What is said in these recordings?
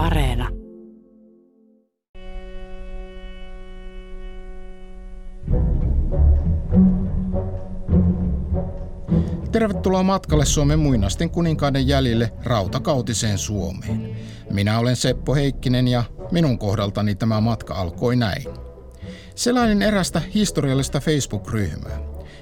Areena. Tervetuloa matkalle Suomen muinaisten kuninkaiden jäljille rautakautiseen Suomeen. Minä olen Seppo Heikkinen ja minun kohdaltani tämä matka alkoi näin. Selailin erästä historiallista Facebook-ryhmää.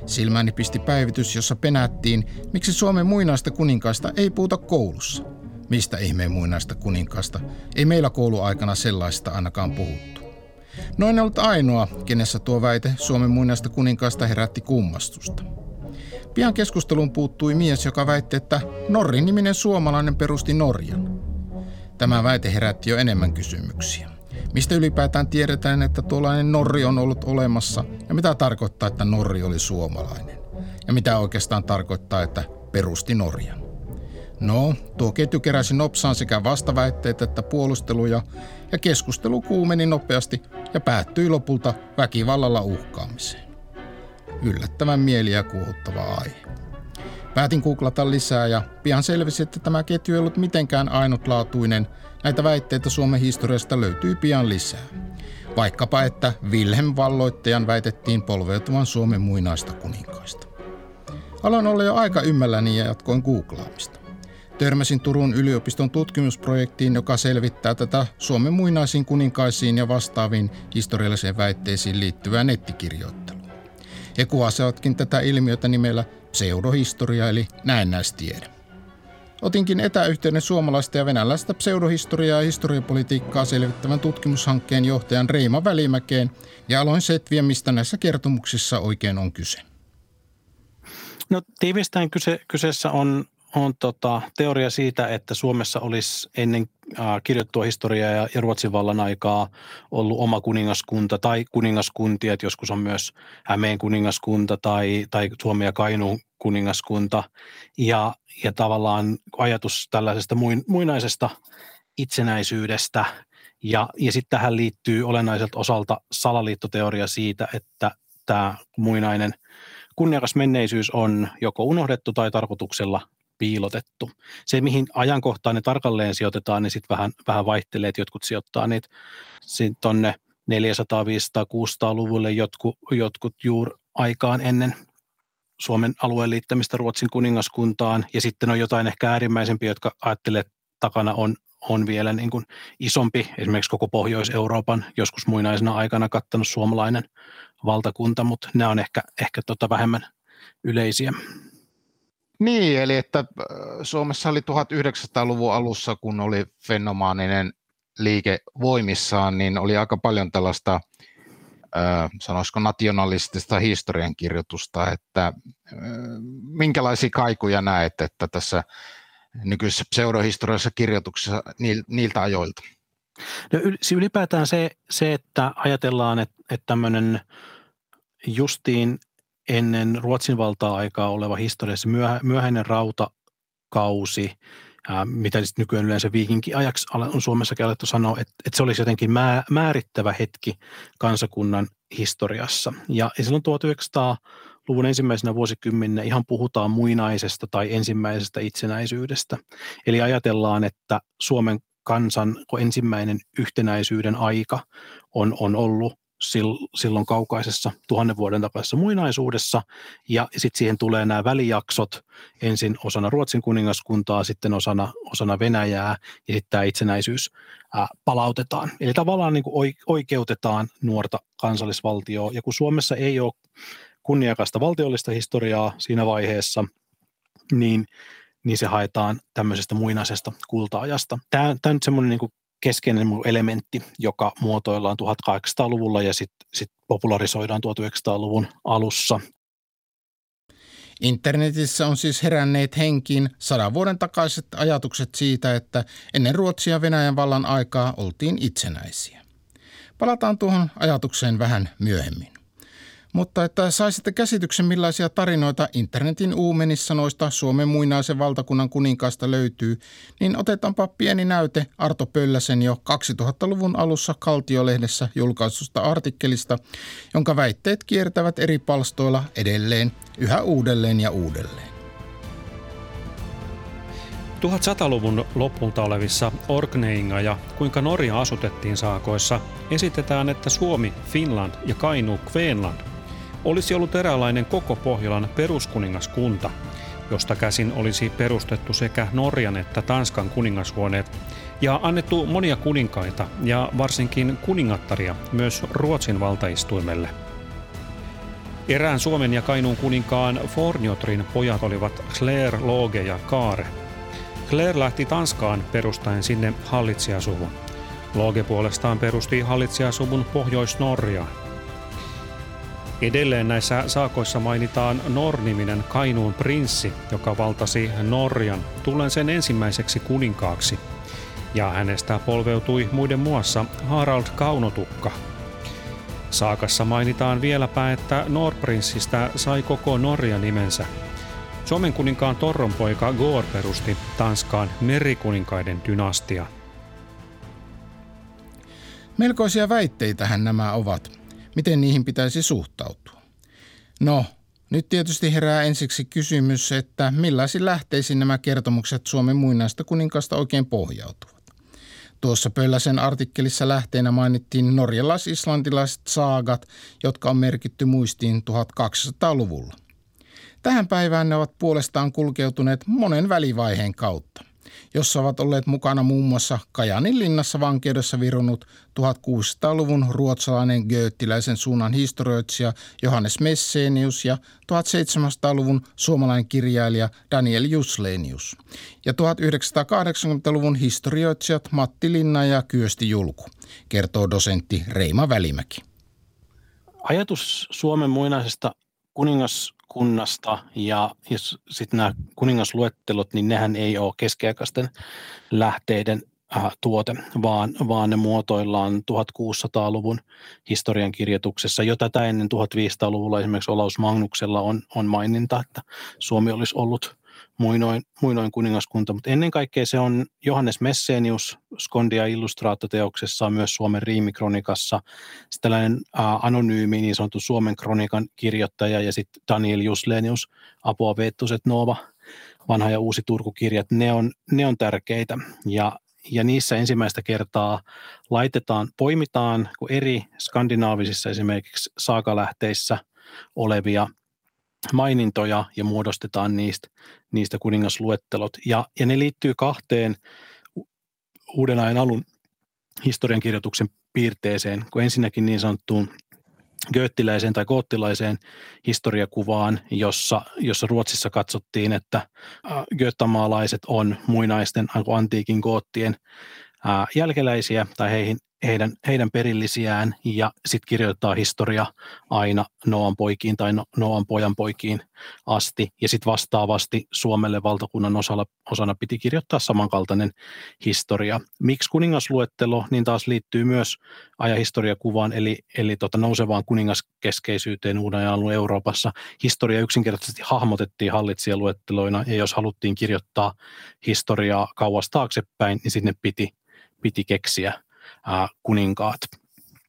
Silmäni pisti päivitys, jossa penättiin, miksi Suomen muinaista kuninkaista ei puhuta koulussa. Mistä ihmeen muinaista kuninkaasta? Ei meillä kouluaikana sellaista ainakaan puhuttu. Noin ollut ainoa, kenessä tuo väite Suomen muinaista kuninkaasta herätti kummastusta. Pian keskusteluun puuttui mies, joka väitti, että Norri-niminen suomalainen perusti Norjan. Tämä väite herätti jo enemmän kysymyksiä. Mistä ylipäätään tiedetään, että tuollainen Norri on ollut olemassa ja mitä tarkoittaa, että Norri oli suomalainen? Ja mitä oikeastaan tarkoittaa, että perusti Norjan? No, tuo ketju keräsi nopsaan sekä vastaväitteet että puolusteluja, ja keskustelu kuumeni nopeasti ja päättyi lopulta väkivallalla uhkaamiseen. Yllättävän mieliä kuohuttava aihe. Päätin googlata lisää ja pian selvisi, että tämä ketju ei ollut mitenkään ainutlaatuinen. Näitä väitteitä Suomen historiasta löytyy pian lisää. Vaikkapa, että Wilhelm valloittajan väitettiin polveutuvan Suomen muinaista kuninkaista. Aloin olla jo aika ymmälläni ja jatkoin googlaamista. Törmäsin Turun yliopiston tutkimusprojektiin, joka selvittää tätä Suomen muinaisiin kuninkaisiin ja vastaaviin historiallisiin väitteisiin liittyvää nettikirjoittelua. He kuvasivatkin tätä ilmiötä nimellä pseudohistoria eli näennäistiede. Otinkin etäyhteyden suomalaista ja venäläistä pseudohistoriaa ja historiapolitiikkaa selvittävän tutkimushankkeen johtajan Reima Välimäkeen ja aloin setviä, mistä näissä kertomuksissa oikein on kyse. No tiivistäen kyse, kyseessä on, on tota, teoria siitä, että Suomessa olisi ennen äh, kirjoittua historiaa ja, ja Ruotsin vallan aikaa ollut oma kuningaskunta tai kuningaskuntia, että joskus on myös Hämeen kuningaskunta tai, tai Suomi ja Kainuun kuningaskunta. Ja, ja tavallaan ajatus tällaisesta muinaisesta itsenäisyydestä. Ja, ja sitten tähän liittyy olennaiselta osalta salaliittoteoria siitä, että tämä muinainen kunniakas menneisyys on joko unohdettu tai tarkoituksella piilotettu. Se, mihin ajankohtaan ne tarkalleen sijoitetaan, niin sitten vähän, vähän vaihtelee, että jotkut sijoittaa niitä tuonne 400, 500, 600-luvulle, jotkut, jotkut juuri aikaan ennen Suomen alueen liittämistä Ruotsin kuningaskuntaan, ja sitten on jotain ehkä äärimmäisempiä, jotka ajattelee, että takana on, on vielä niin kuin isompi, esimerkiksi koko Pohjois-Euroopan joskus muinaisena aikana kattanut suomalainen valtakunta, mutta nämä on ehkä, ehkä tota vähemmän yleisiä. Niin, eli että äh, Suomessa oli 1900-luvun alussa, kun oli fenomaaninen liike voimissaan, niin oli aika paljon tällaista sanoisiko nationalistista historiankirjoitusta, että minkälaisia kaikuja näet, että tässä nykyisessä pseudohistoriallisessa kirjoituksessa niiltä ajoilta? No ylipäätään se, se että ajatellaan, että, että tämmöinen justiin ennen Ruotsin valtaa-aikaa oleva historiassa myöhäinen rautakausi – mitä sitten nykyään yleensä viikinkin ajaksi on Suomessakin alettu sanoa, että, että se olisi jotenkin määrittävä hetki kansakunnan historiassa. Ja, ja silloin 1900-luvun ensimmäisenä vuosikymmenenä ihan puhutaan muinaisesta tai ensimmäisestä itsenäisyydestä. Eli ajatellaan, että Suomen kansan ensimmäinen yhtenäisyyden aika on, on ollut silloin kaukaisessa tuhannen vuoden takaisessa muinaisuudessa. Ja sitten siihen tulee nämä välijaksot, ensin osana Ruotsin kuningaskuntaa, sitten osana, osana Venäjää ja sitten tämä itsenäisyys ää, palautetaan. Eli tavallaan niin kuin oikeutetaan nuorta kansallisvaltioa. Ja kun Suomessa ei ole kunniakasta valtiollista historiaa siinä vaiheessa, niin niin se haetaan tämmöisestä muinaisesta kulta-ajasta. Tämä, tämä on nyt semmoinen niin keskeinen elementti, joka muotoillaan 1800-luvulla ja sitten sit popularisoidaan 1900-luvun alussa. Internetissä on siis heränneet henkiin sadan vuoden takaiset ajatukset siitä, että ennen Ruotsia Venäjän vallan aikaa oltiin itsenäisiä. Palataan tuohon ajatukseen vähän myöhemmin. Mutta että saisitte käsityksen, millaisia tarinoita internetin uumenissa noista Suomen muinaisen valtakunnan kuninkaasta löytyy, niin otetaanpa pieni näyte Arto Pölläsen jo 2000-luvun alussa Kaltiolehdessä julkaisusta artikkelista, jonka väitteet kiertävät eri palstoilla edelleen, yhä uudelleen ja uudelleen. 1100-luvun lopulta olevissa Orkneinga ja kuinka Norja asutettiin saakoissa, esitetään, että Suomi, Finland ja Kainu Kveenland olisi ollut eräänlainen koko Pohjolan peruskuningaskunta, josta käsin olisi perustettu sekä Norjan että Tanskan kuningashuoneet ja annettu monia kuninkaita ja varsinkin kuningattaria myös Ruotsin valtaistuimelle. Erään Suomen ja Kainuun kuninkaan Forniotrin pojat olivat Claire, Loge ja Kaare. Claire lähti Tanskaan perustaen sinne hallitsijasuvun. Loge puolestaan perusti hallitsijasuvun Pohjois-Norjaan. Edelleen näissä saakoissa mainitaan Norniminen Kainuun prinssi, joka valtasi Norjan, tullen sen ensimmäiseksi kuninkaaksi. Ja hänestä polveutui muiden muassa Harald Kaunotukka. Saakassa mainitaan vieläpä, että Norprinssistä sai koko Norja nimensä. Suomen kuninkaan torronpoika Goor perusti Tanskaan merikuninkaiden dynastia. Melkoisia väitteitähän nämä ovat miten niihin pitäisi suhtautua. No, nyt tietysti herää ensiksi kysymys, että millaisiin lähteisiin nämä kertomukset Suomen muinaista kuninkasta oikein pohjautuvat. Tuossa Pölläsen artikkelissa lähteenä mainittiin norjalais-islantilaiset saagat, jotka on merkitty muistiin 1200-luvulla. Tähän päivään ne ovat puolestaan kulkeutuneet monen välivaiheen kautta jossa ovat olleet mukana muun muassa Kajanin linnassa vankeudessa virunut 1600-luvun ruotsalainen gööttiläisen suunnan historioitsija Johannes Messenius ja 1700-luvun suomalainen kirjailija Daniel Juslenius ja 1980-luvun historioitsijat Matti Linna ja Kyösti Julku, kertoo dosentti Reima Välimäki. Ajatus Suomen muinaisesta kuningas kunnasta ja, ja sitten nämä kuningasluettelot, niin nehän ei ole keskiaikaisten lähteiden äh, tuote, vaan, vaan ne muotoillaan 1600-luvun historiankirjoituksessa. Jo tätä ennen 1500-luvulla esimerkiksi Olaus Magnuksella on, on maininta, että Suomi olisi ollut muinoin, muinoin kuningaskunta, mutta ennen kaikkea se on Johannes Messenius Skondia Illustraattoteoksessa myös Suomen riimikronikassa, sitten tällainen ä, anonyymi niin sanottu Suomen kronikan kirjoittaja ja sitten Daniel Juslenius, Apua Veettuset Nova, vanha ja uusi Turku-kirjat, ne on, ne on tärkeitä. Ja ja niissä ensimmäistä kertaa laitetaan, poimitaan eri skandinaavisissa esimerkiksi saakalähteissä olevia mainintoja ja muodostetaan niistä, niistä kuningasluettelot. Ja, ja ne liittyy kahteen uuden ajan alun historiankirjoituksen piirteeseen, kun ensinnäkin niin sanottuun göttiläiseen tai koottilaiseen historiakuvaan, jossa, jossa Ruotsissa katsottiin, että göttamaalaiset on muinaisten antiikin goottien jälkeläisiä tai heihin heidän, heidän perillisiään ja sitten kirjoittaa historia aina Noan poikiin tai no, Noan pojan poikiin asti. Ja sitten vastaavasti Suomelle valtakunnan osalla, osana piti kirjoittaa samankaltainen historia. Miksi kuningasluettelo, niin taas liittyy myös ajahistoriakuvaan, eli, eli tota nousevaan kuningaskeskeisyyteen uuden ajan Euroopassa. Historia yksinkertaisesti hahmotettiin hallitsijaluetteloina, ja jos haluttiin kirjoittaa historiaa kauas taaksepäin, niin sinne piti, piti keksiä kuninkaat.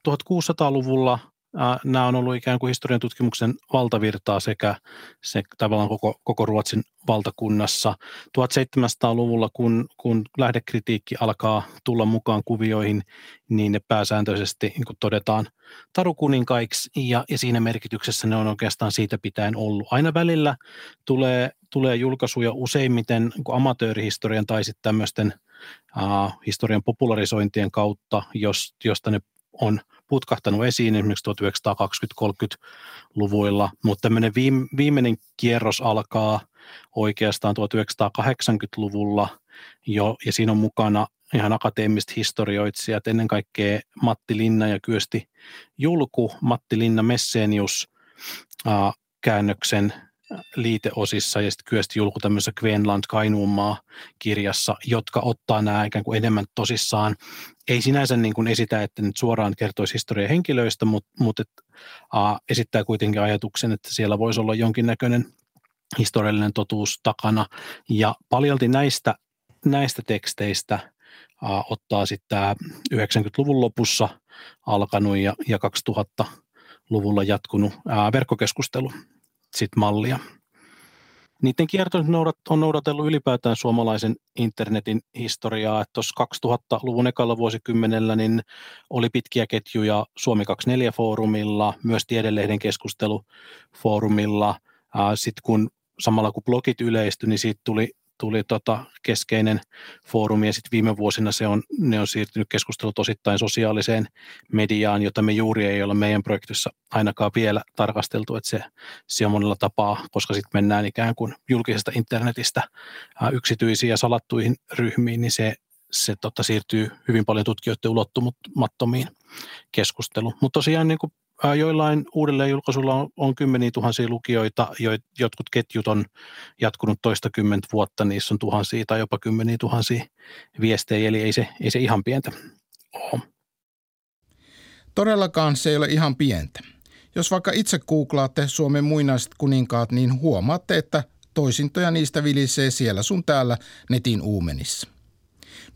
1600-luvulla ää, nämä on ollut ikään kuin historian tutkimuksen valtavirtaa sekä se, tavallaan koko, koko Ruotsin valtakunnassa. 1700-luvulla, kun, kun lähdekritiikki alkaa tulla mukaan kuvioihin, niin ne pääsääntöisesti niin kuin todetaan tarukuninkaiksi ja, ja siinä merkityksessä ne on oikeastaan siitä pitäen ollut. Aina välillä tulee, tulee julkaisuja useimmiten niin amatöörihistorian tai sitten tämmöisten – uh, historian popularisointien kautta, jos, josta ne on putkahtanut esiin esimerkiksi 1920-30-luvuilla, mutta tämmöinen viimeinen kierros alkaa oikeastaan 1980-luvulla jo, ja siinä on mukana ihan akateemiset historioitsijat, ennen kaikkea Matti Linna ja Kyösti Julku, Matti Linna Messenius uh, käännöksen liiteosissa ja sitten Kyösti julku tämmöisessä Queenland Kainuunmaa kirjassa, jotka ottaa nämä ikään kuin enemmän tosissaan. Ei sinänsä niin kuin esitä, että nyt suoraan kertoisi historia henkilöistä, mutta, mutta et, a, esittää kuitenkin ajatuksen, että siellä voisi olla jonkinnäköinen historiallinen totuus takana. Ja paljolti näistä, näistä teksteistä a, ottaa sitten tämä 90-luvun lopussa alkanut ja, ja 2000-luvulla jatkunut ää, verkkokeskustelu sit mallia. niiden kierto on noudatellut ylipäätään suomalaisen internetin historiaa. Tuossa 2000-luvun ekalla vuosikymmenellä niin oli pitkiä ketjuja Suomi 24-foorumilla, myös Tiedelehden keskustelufoorumilla. Sitten kun samalla kun blogit yleistyi, niin siitä tuli tuli tota keskeinen foorumi ja sitten viime vuosina se on, ne on siirtynyt keskustelut osittain sosiaaliseen mediaan, jota me juuri ei ole meidän projektissa ainakaan vielä tarkasteltu, että se, se on monella tapaa, koska sitten mennään ikään kuin julkisesta internetistä yksityisiin ja salattuihin ryhmiin, niin se, se tota, siirtyy hyvin paljon tutkijoiden ulottumattomiin keskusteluun. Mutta tosiaan niin kuin joillain uudelleenjulkaisuilla on, on kymmeniä tuhansia lukijoita, jo, jotkut ketjut on jatkunut toista kymmentä vuotta, niissä on tuhansia tai jopa kymmeniä tuhansia viestejä, eli ei se, ei se ihan pientä ole. Todellakaan se ei ole ihan pientä. Jos vaikka itse googlaatte Suomen muinaiset kuninkaat, niin huomaatte, että toisintoja niistä vilisee siellä sun täällä netin uumenissa.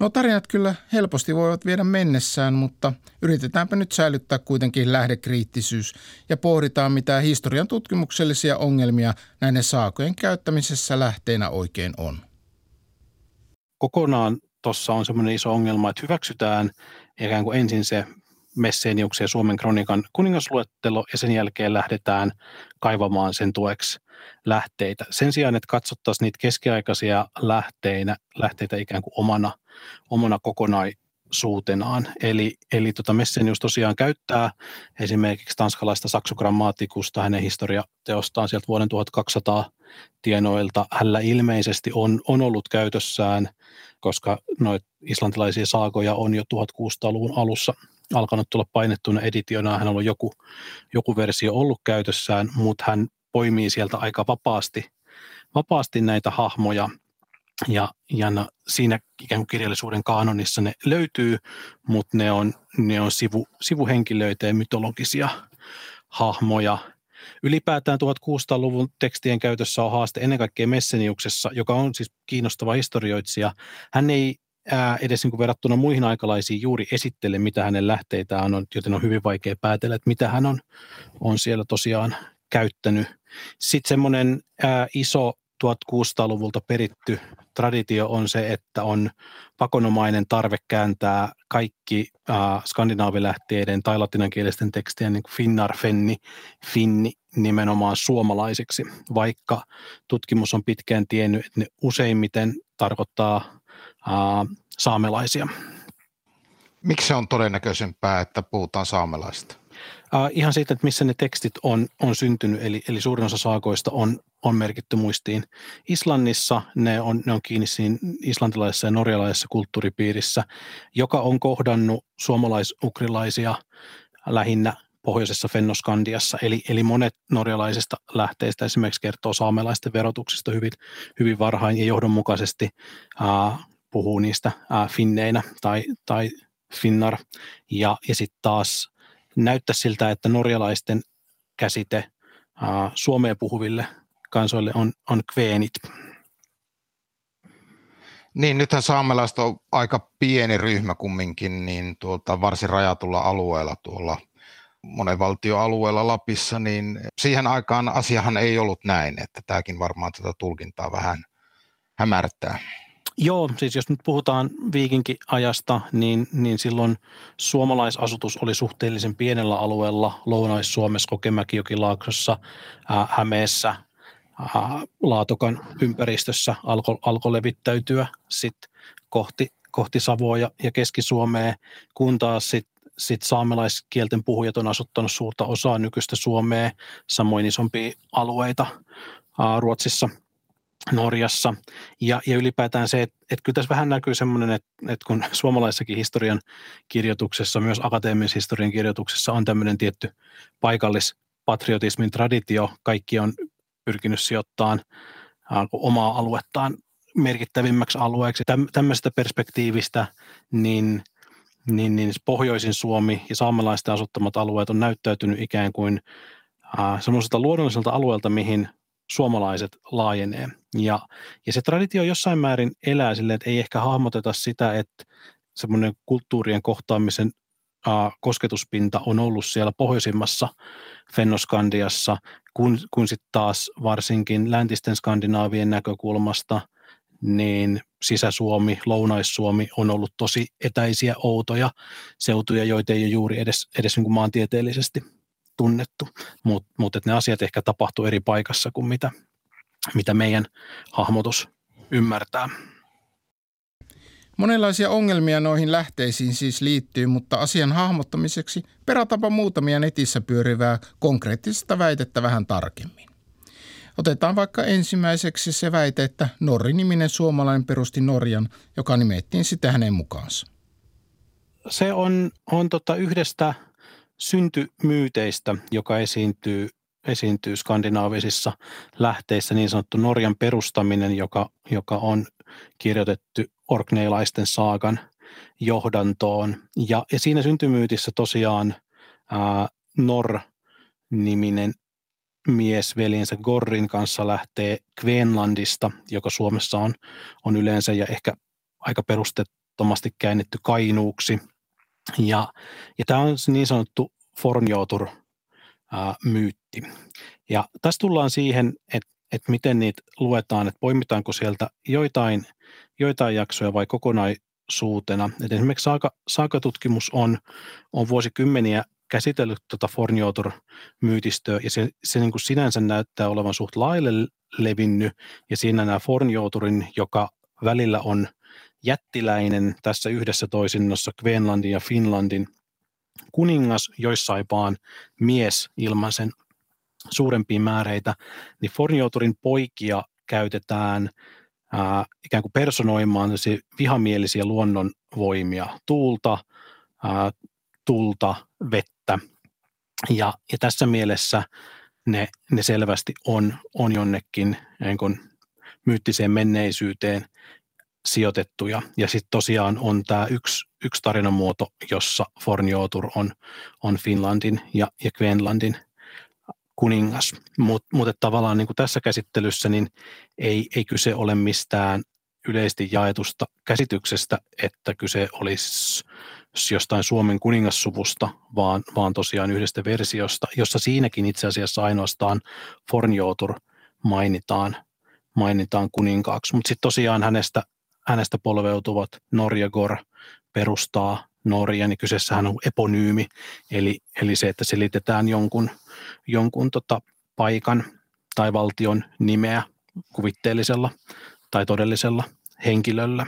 No tarinat kyllä helposti voivat viedä mennessään, mutta yritetäänpä nyt säilyttää kuitenkin lähdekriittisyys ja pohditaan, mitä historian tutkimuksellisia ongelmia näiden saakojen käyttämisessä lähteenä oikein on. Kokonaan tuossa on semmoinen iso ongelma, että hyväksytään ikään kuin ensin se Messeniuksen ja Suomen kronikan kuningasluettelo ja sen jälkeen lähdetään kaivamaan sen tueksi lähteitä. Sen sijaan, että katsottaisiin niitä keskiaikaisia lähteinä, lähteitä ikään kuin omana, omana kokonaisuutenaan. Eli, eli tota Messenius tosiaan käyttää esimerkiksi tanskalaista saksogrammaatikusta hänen historiateostaan sieltä vuoden 1200 tienoilta. Hänellä ilmeisesti on, on ollut käytössään, koska noita islantilaisia saagoja on jo 1600-luvun alussa alkanut tulla painettuna editiona. Hän on ollut joku, joku versio ollut käytössään, mutta hän poimii sieltä aika vapaasti, vapaasti näitä hahmoja. Ja, ja no, siinä ikään kuin kirjallisuuden kaanonissa ne löytyy, mutta ne on, ne on sivu, sivuhenkilöitä ja mytologisia hahmoja. Ylipäätään 1600-luvun tekstien käytössä on haaste ennen kaikkea Messeniuksessa, joka on siis kiinnostava historioitsija. Hän ei ää, edes niin kuin verrattuna muihin aikalaisiin juuri esittele, mitä hänen lähteitään on, joten on hyvin vaikea päätellä, että mitä hän on, on siellä tosiaan käyttänyt. Sitten semmoinen ää, iso 1600-luvulta peritty traditio on se, että on pakonomainen tarve kääntää kaikki äh, skandinaavilähteiden tai latinankielisten tekstien niin kuin finnar, fenni, finni nimenomaan suomalaisiksi, vaikka tutkimus on pitkään tiennyt, että ne useimmiten tarkoittaa äh, saamelaisia. Miksi se on todennäköisempää, että puhutaan saamelaista? Uh, ihan siitä, että missä ne tekstit on, on syntynyt, eli, eli suurin osa saakoista on, on merkitty muistiin. Islannissa ne on, ne on kiinni siinä islantilaisessa ja norjalaisessa kulttuuripiirissä, joka on kohdannut suomalaisukrilaisia lähinnä pohjoisessa Fennoskandiassa, eli, eli monet norjalaisista lähteistä esimerkiksi kertoo saamelaisten verotuksesta hyvin, hyvin varhain ja johdonmukaisesti uh, puhuu niistä uh, finneinä tai, tai finnar, ja, ja sitten taas näyttää siltä, että norjalaisten käsite uh, suomeen puhuville kansoille on, on kveenit. Niin, nythän saamelaiset on aika pieni ryhmä kumminkin, niin tuolta varsin rajatulla alueella tuolla monen valtioalueella Lapissa, niin siihen aikaan asiahan ei ollut näin, että tämäkin varmaan tätä tulkintaa vähän hämärtää. Joo, siis jos nyt puhutaan viikinkiajasta, niin, niin silloin suomalaisasutus oli suhteellisen pienellä alueella Lounais-Suomessa, Kokemäki-Jokilaaksossa, ää, Hämeessä, ää, Laatokan ympäristössä alkoi alko levittäytyä sit kohti, kohti Savoa ja, ja Keski-Suomea, kun taas sit, sit saamelaiskielten puhujat on asuttanut suurta osaa nykyistä Suomea, samoin isompia alueita ää, Ruotsissa – Norjassa. Ja, ja ylipäätään se, että, että kyllä tässä vähän näkyy semmoinen, että, että kun suomalaisessakin historian kirjoituksessa, myös akateemisen historian kirjoituksessa on tämmöinen tietty paikallispatriotismin traditio, kaikki on pyrkinyt sijoittamaan omaa aluettaan merkittävimmäksi alueeksi. Täm, tämmöisestä perspektiivistä niin, niin, niin pohjoisin Suomi ja saamelaisten asuttamat alueet on näyttäytynyt ikään kuin äh, semmoiselta luonnolliselta alueelta, mihin suomalaiset laajenee. Ja, ja se traditio jossain määrin elää silleen, että ei ehkä hahmoteta sitä, että semmoinen kulttuurien kohtaamisen kosketuspinta on ollut siellä pohjoisimmassa Fennoskandiassa, kun, kun sitten taas varsinkin läntisten Skandinaavien näkökulmasta – niin Sisä-Suomi, Lounais-Suomi on ollut tosi etäisiä, outoja seutuja, joita ei ole juuri edes, edes niin kuin maantieteellisesti tunnettu, mutta mut, ne asiat ehkä tapahtuu eri paikassa kuin mitä, mitä meidän hahmotus ymmärtää. Monenlaisia ongelmia noihin lähteisiin siis liittyy, mutta asian hahmottamiseksi peratapa muutamia netissä pyörivää konkreettista väitettä vähän tarkemmin. Otetaan vaikka ensimmäiseksi se väite, että Norri-niminen suomalainen perusti Norjan, joka nimettiin sitä hänen mukaansa. Se on, on tota yhdestä syntymyyteistä, joka esiintyy, esiintyy skandinaavisissa lähteissä, niin sanottu Norjan perustaminen, joka, joka on kirjoitettu orkneilaisten saakan johdantoon. Ja, ja siinä syntymyytissä tosiaan Nor-niminen mies veljensä Gorrin kanssa lähtee Queenlandista, joka Suomessa on, on yleensä ja ehkä aika perustettomasti käännetty kainuuksi. Ja, ja tämä on niin sanottu Fornjotur myytti. Ja tässä tullaan siihen, että, että miten niitä luetaan, että poimitaanko sieltä joitain, joitain jaksoja vai kokonaisuutena. Et esimerkiksi saaka, saakatutkimus on, on vuosikymmeniä käsitellyt tuota Fornjotur-myytistöä, ja se, se niin kuin sinänsä näyttää olevan suht laille levinnyt, ja siinä nämä Fornjoturin, joka välillä on jättiläinen tässä yhdessä toisinnossa Queenlandin ja Finlandin kuningas, joissain vaan mies ilman sen suurempia määreitä, niin Fornjoturin poikia käytetään ää, ikään kuin personoimaan vihamielisiä luonnonvoimia, tuulta, ää, tulta, vettä. Ja, ja tässä mielessä ne, ne selvästi on, on jonnekin niin myyttiseen menneisyyteen sijoitettuja. Ja sitten tosiaan on tämä yksi, yksi tarinamuoto, jossa Fornjotur on, on Finlandin ja, ja Queenlandin kuningas. Mutta mut tavallaan niin kuin tässä käsittelyssä niin ei, ei kyse ole mistään yleisesti jaetusta käsityksestä, että kyse olisi jostain Suomen kuningassuvusta, vaan, vaan tosiaan yhdestä versiosta, jossa siinäkin itse asiassa ainoastaan Fornjotur mainitaan, mainitaan kuninkaaksi. Mutta sitten tosiaan hänestä, hänestä polveutuvat Norjagor perustaa Norja, niin kyseessähän on eponyymi, eli, eli se, että selitetään jonkun, jonkun tota paikan tai valtion nimeä kuvitteellisella tai todellisella henkilöllä.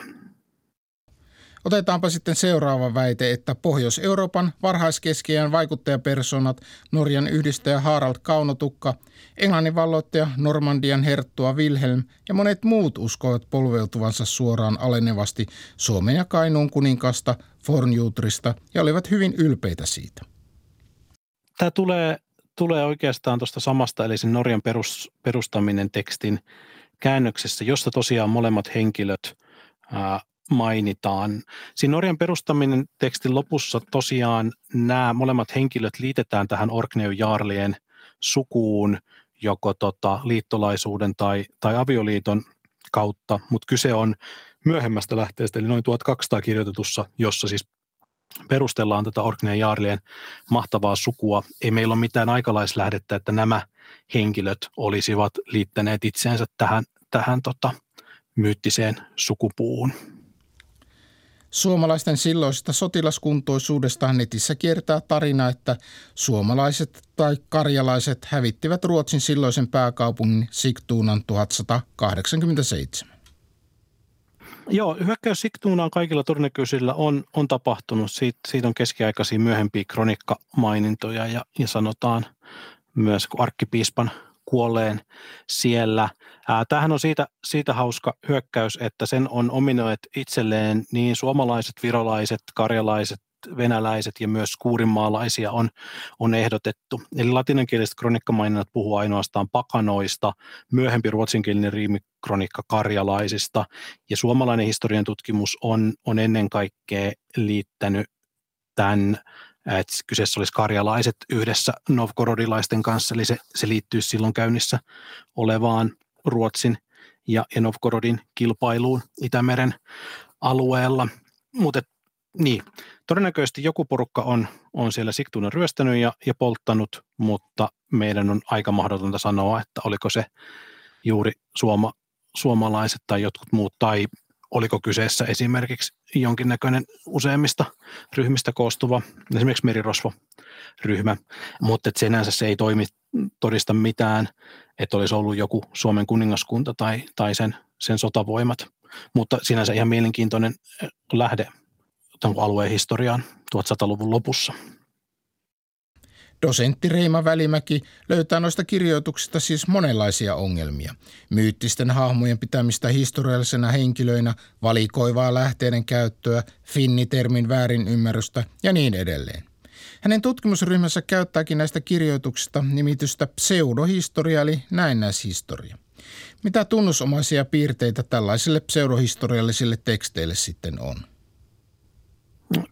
Otetaanpa sitten seuraava väite, että Pohjois-Euroopan varhaiskeskiään vaikuttajapersonat, Norjan yhdistäjä Harald Kaunotukka, Englannin valloittaja Normandian herttua Wilhelm ja monet muut uskoivat polveutuvansa suoraan alenevasti Suomen ja Kainuun kuninkasta Fornjutrista ja olivat hyvin ylpeitä siitä. Tämä tulee, tulee oikeastaan tuosta samasta, eli sen Norjan perus, perustaminen tekstin käännöksessä, jossa tosiaan molemmat henkilöt mainitaan. Siinä Norjan perustaminen tekstin lopussa tosiaan nämä molemmat henkilöt liitetään tähän Orkneu Jaarlien sukuun joko tota, liittolaisuuden tai, tai avioliiton kautta, mutta kyse on myöhemmästä lähteestä, eli noin 1200 kirjoitetussa, jossa siis perustellaan tätä Orkneen Jaarlien mahtavaa sukua. Ei meillä ole mitään aikalaislähdettä, että nämä henkilöt olisivat liittäneet itseensä tähän, tähän tota, myyttiseen sukupuuhun. Suomalaisten silloisesta sotilaskuntoisuudesta netissä kiertää tarina, että suomalaiset tai karjalaiset hävittivät Ruotsin silloisen pääkaupungin Sigtuunan 1187. Joo, hyökkäys Sigtuunaan kaikilla todennäköisillä on, on tapahtunut. Siitä, siitä on keskiaikaisia myöhempiä kronikkamainintoja ja, ja sanotaan myös arkkipiispan kuolleen siellä. Tämähän on siitä, siitä hauska hyökkäys, että sen on ominoit itselleen niin suomalaiset, virolaiset, karjalaiset, venäläiset ja myös kuurinmaalaisia on, on ehdotettu. Eli latinankieliset kronikkamaininnat puhuu ainoastaan pakanoista, myöhempi ruotsinkielinen riimikronikka karjalaisista, ja suomalainen historian tutkimus on, on ennen kaikkea liittänyt tämän että kyseessä olisi karjalaiset yhdessä novgorodilaisten kanssa, eli se, se liittyy silloin käynnissä olevaan Ruotsin ja, Novgorodin kilpailuun Itämeren alueella. Mutta Niin, todennäköisesti joku porukka on, on siellä Sigtunan ryöstänyt ja, ja polttanut, mutta meidän on aika mahdotonta sanoa, että oliko se juuri suoma, suomalaiset tai jotkut muut, tai oliko kyseessä esimerkiksi jonkinnäköinen useimmista ryhmistä koostuva, esimerkiksi merirosvo-ryhmä, mutta et sinänsä se ei toimi, todista mitään, että olisi ollut joku Suomen kuningaskunta tai, tai sen, sen sotavoimat, mutta sinänsä ihan mielenkiintoinen lähde alueen historiaan 1100-luvun lopussa. Dosentti Reima Välimäki löytää noista kirjoituksista siis monenlaisia ongelmia. Myyttisten hahmojen pitämistä historiallisena henkilöinä, valikoivaa lähteiden käyttöä, finnitermin väärinymmärrystä ja niin edelleen. Hänen tutkimusryhmänsä käyttääkin näistä kirjoituksista nimitystä pseudohistoria eli näennäishistoria. Mitä tunnusomaisia piirteitä tällaisille pseudohistoriallisille teksteille sitten on?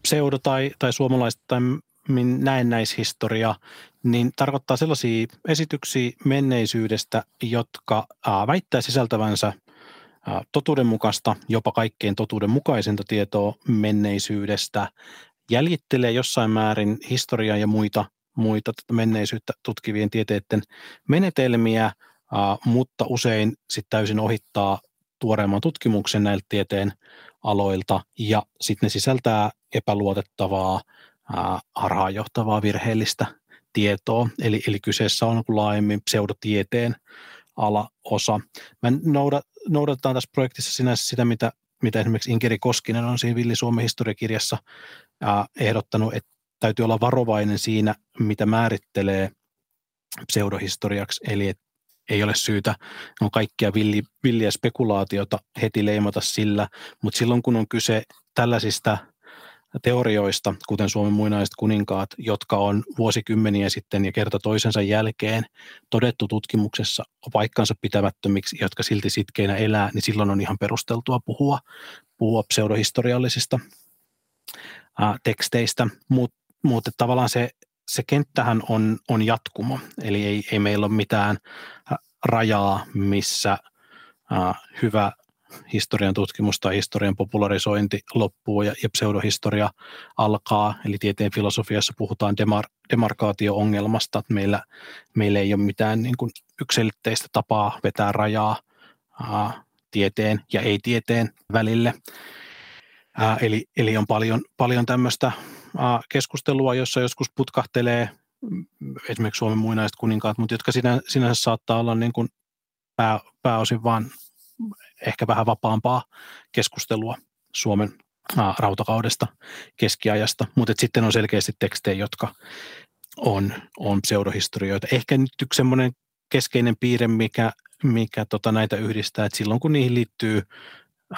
Pseudo- tai, tai tai näennäishistoria, niin tarkoittaa sellaisia esityksiä menneisyydestä, jotka väittää sisältävänsä totuudenmukaista, jopa kaikkein totuudenmukaisinta tietoa menneisyydestä, jäljittelee jossain määrin historiaa ja muita, muita menneisyyttä tutkivien tieteiden menetelmiä, mutta usein sitten täysin ohittaa tuoreemman tutkimuksen näiltä tieteen aloilta. Ja sitten ne sisältää epäluotettavaa harhaanjohtavaa virheellistä tietoa, eli, eli kyseessä on laajemmin pseudotieteen alaosa. Mä noudat, noudatetaan tässä projektissa sinänsä sitä, mitä, mitä esimerkiksi Inkeri Koskinen on siinä Villi Suomen historiakirjassa ehdottanut, että täytyy olla varovainen siinä, mitä määrittelee pseudohistoriaksi, eli että ei ole syytä on kaikkia villi, villiä spekulaatiota heti leimata sillä, mutta silloin kun on kyse tällaisista – teorioista, kuten Suomen muinaiset kuninkaat, jotka on vuosikymmeniä sitten ja kerta toisensa jälkeen todettu tutkimuksessa paikkansa pitämättömiksi, jotka silti sitkeinä elää, niin silloin on ihan perusteltua puhua, puhua pseudohistoriallisista ää, teksteistä, mutta mut, tavallaan se, se kenttähän on, on jatkumo, eli ei, ei meillä ole mitään rajaa, missä ää, hyvä historian tutkimus tai historian popularisointi loppuu ja, ja pseudohistoria alkaa. Eli tieteen filosofiassa puhutaan demar, demarkaatio-ongelmasta, että meillä, meillä ei ole mitään niin kuin yksilitteistä tapaa vetää rajaa ää, tieteen ja ei-tieteen välille. Ää, eli, eli on paljon, paljon tämmöistä ää, keskustelua, jossa joskus putkahtelee esimerkiksi Suomen muinaiset kuninkaat, mutta jotka sinä, sinänsä saattaa olla niin kuin pää, pääosin vain ehkä vähän vapaampaa keskustelua Suomen rautakaudesta, keskiajasta, mutta sitten on selkeästi tekstejä, jotka on, on pseudohistorioita. Ehkä nyt yksi semmoinen keskeinen piirre, mikä, mikä tota näitä yhdistää, että silloin kun niihin liittyy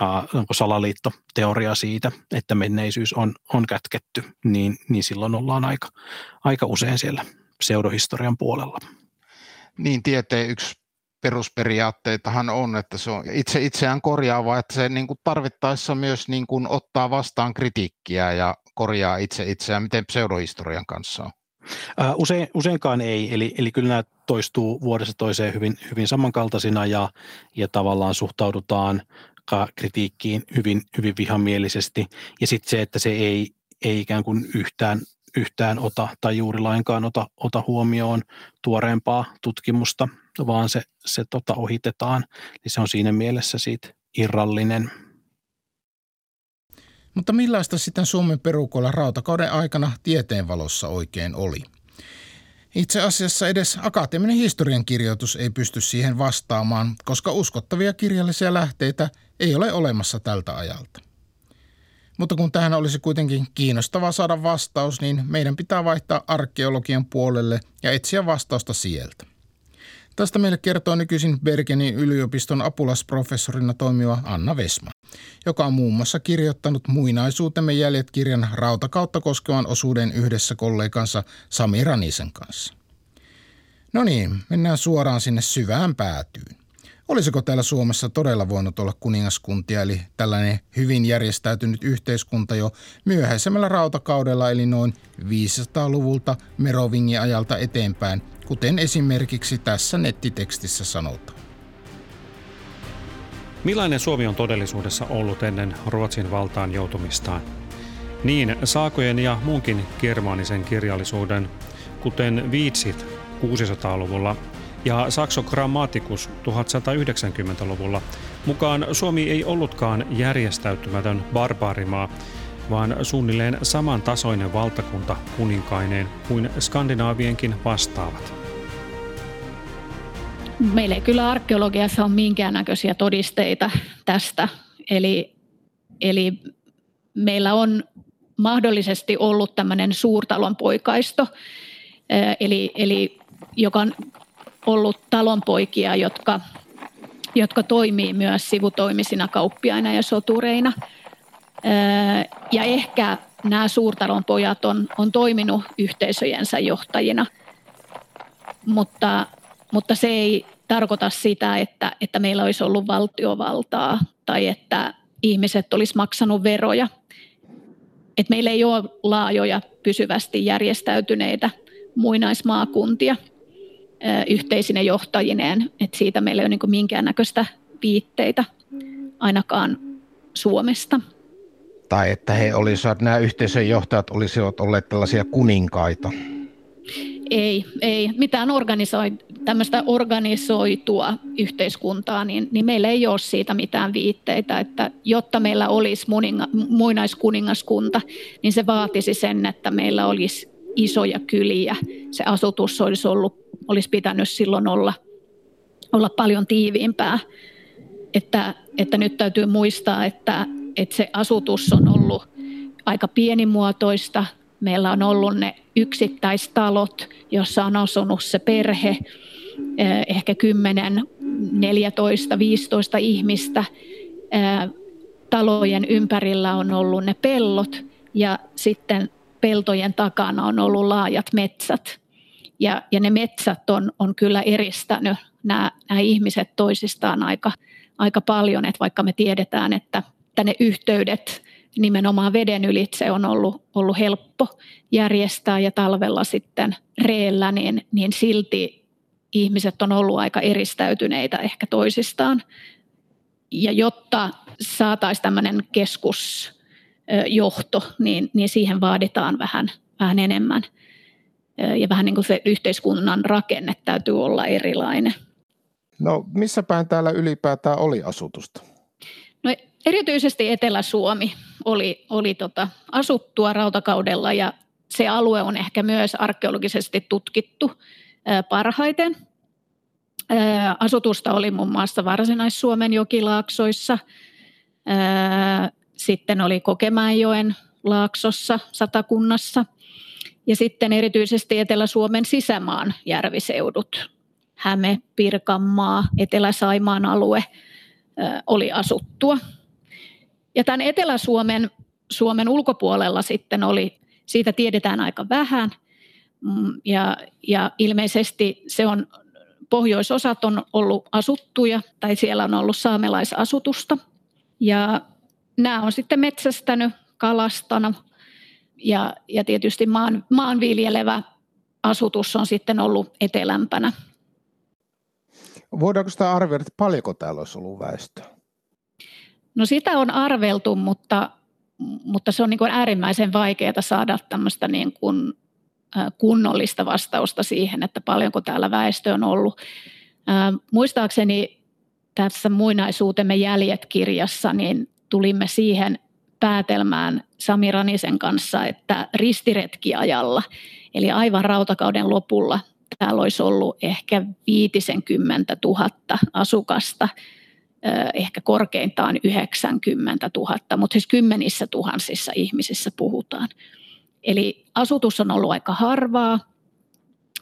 äh, salaliittoteoria siitä, että menneisyys on, on kätketty, niin, niin silloin ollaan aika, aika usein siellä pseudohistorian puolella. Niin, tieteen yksi perusperiaatteitahan on, että se on itse itseään korjaava, että se niin kuin tarvittaessa myös niin kuin ottaa vastaan kritiikkiä ja korjaa itse itseään. Miten pseudohistorian kanssa on? Usein, useinkaan ei, eli, eli kyllä nämä toistuu vuodesta toiseen hyvin, hyvin samankaltaisina ja, ja tavallaan suhtaudutaan kritiikkiin hyvin, hyvin vihamielisesti. Ja sitten se, että se ei, ei ikään kuin yhtään yhtään ota tai juuri lainkaan ota, ota huomioon tuoreempaa tutkimusta, vaan se, se tota ohitetaan, niin se on siinä mielessä siitä irrallinen. Mutta millaista sitten Suomen perukolla rautakauden aikana tieteenvalossa oikein oli? Itse asiassa edes akateeminen historiankirjoitus ei pysty siihen vastaamaan, koska uskottavia kirjallisia lähteitä ei ole olemassa tältä ajalta. Mutta kun tähän olisi kuitenkin kiinnostavaa saada vastaus, niin meidän pitää vaihtaa arkeologian puolelle ja etsiä vastausta sieltä. Tästä meille kertoo nykyisin Bergenin yliopiston apulasprofessorina toimiva Anna Vesma, joka on muun muassa kirjoittanut Muinaisuutemme jäljet kirjan rautakautta koskevan osuuden yhdessä kollegansa Sami Ranisen kanssa. No niin, mennään suoraan sinne syvään päätyyn. Olisiko täällä Suomessa todella voinut olla kuningaskuntia, eli tällainen hyvin järjestäytynyt yhteiskunta jo myöhäisemmällä rautakaudella, eli noin 500-luvulta Merovingin ajalta eteenpäin, kuten esimerkiksi tässä nettitekstissä sanotaan. Millainen Suomi on todellisuudessa ollut ennen Ruotsin valtaan joutumistaan? Niin saakojen ja muunkin germaanisen kirjallisuuden, kuten viitsit 600-luvulla ja Saxo Grammaticus 1190-luvulla, mukaan Suomi ei ollutkaan järjestäytymätön barbaarimaa, vaan suunnilleen samantasoinen valtakunta kuninkaineen kuin skandinaavienkin vastaavat. Meillä ei kyllä arkeologiassa ole minkäännäköisiä todisteita tästä. Eli, eli meillä on mahdollisesti ollut tämmöinen suurtalon poikaisto, eli, eli joka on ollut talonpoikia, jotka, jotka toimii myös sivutoimisina kauppiaina ja sotureina. Ja ehkä nämä suurtalon pojat on, on toiminut yhteisöjensä johtajina, mutta, mutta se ei tarkoita sitä, että, että meillä olisi ollut valtiovaltaa tai että ihmiset olisi maksanut veroja. Et meillä ei ole laajoja pysyvästi järjestäytyneitä muinaismaakuntia yhteisine johtajineen, että siitä meillä ei ole niin minkäännäköistä viitteitä ainakaan Suomesta. Tai että he olisivat, nämä yhteisön johtajat olisivat olleet tällaisia kuninkaita. Ei, ei. Mitään organisoi, tämmöistä organisoitua yhteiskuntaa, niin, niin meillä ei ole siitä mitään viitteitä, että jotta meillä olisi muninga, muinaiskuningaskunta, niin se vaatisi sen, että meillä olisi isoja kyliä. Se asutus olisi, ollut, olisi pitänyt silloin olla, olla paljon tiiviimpää. Että, että nyt täytyy muistaa, että, että se asutus on ollut aika pienimuotoista. Meillä on ollut ne yksittäistalot, jossa on asunut se perhe, eh, ehkä 10, 14, 15 ihmistä. Eh, talojen ympärillä on ollut ne pellot ja sitten peltojen takana on ollut laajat metsät. Ja, ja ne metsät on, on kyllä eristänyt nämä, nämä ihmiset toisistaan aika, aika paljon, että vaikka me tiedetään, että, että ne yhteydet nimenomaan veden ylitse on ollut, ollut helppo järjestää ja talvella sitten reellä, niin, niin silti ihmiset on ollut aika eristäytyneitä ehkä toisistaan. Ja jotta saataisiin tämmöinen keskusjohto, niin, niin siihen vaaditaan vähän, vähän enemmän. Ja vähän niin kuin se yhteiskunnan rakenne täytyy olla erilainen. No missä päin täällä ylipäätään oli asutusta? No erityisesti Etelä-Suomi oli, oli tota, asuttua rautakaudella ja se alue on ehkä myös arkeologisesti tutkittu parhaiten. Asutusta oli muun muassa Varsinais-Suomen jokilaaksoissa, sitten oli Kokemäenjoen laaksossa satakunnassa ja sitten erityisesti Etelä-Suomen sisämaan järviseudut, Häme, Pirkanmaa, Etelä-Saimaan alue oli asuttua. Ja tämän Etelä-Suomen Suomen ulkopuolella sitten oli, siitä tiedetään aika vähän, mm, ja, ja ilmeisesti se on, pohjoisosat on ollut asuttuja, tai siellä on ollut saamelaisasutusta, ja nämä on sitten metsästänyt, kalastanut, ja, ja tietysti maan, maanviljelevä asutus on sitten ollut etelämpänä. Voidaanko sitä arvioida, että paljonko täällä olisi ollut väestöä? No sitä on arveltu, mutta, mutta se on niin kuin äärimmäisen vaikeaa saada tämmöistä niin kuin kunnollista vastausta siihen, että paljonko täällä väestö on ollut. Muistaakseni tässä muinaisuutemme jäljet-kirjassa, niin tulimme siihen päätelmään Sami Ranisen kanssa, että ristiretkiajalla, eli aivan rautakauden lopulla, täällä olisi ollut ehkä 50 000 asukasta – ehkä korkeintaan 90 000, mutta siis kymmenissä tuhansissa ihmisissä puhutaan. Eli asutus on ollut aika harvaa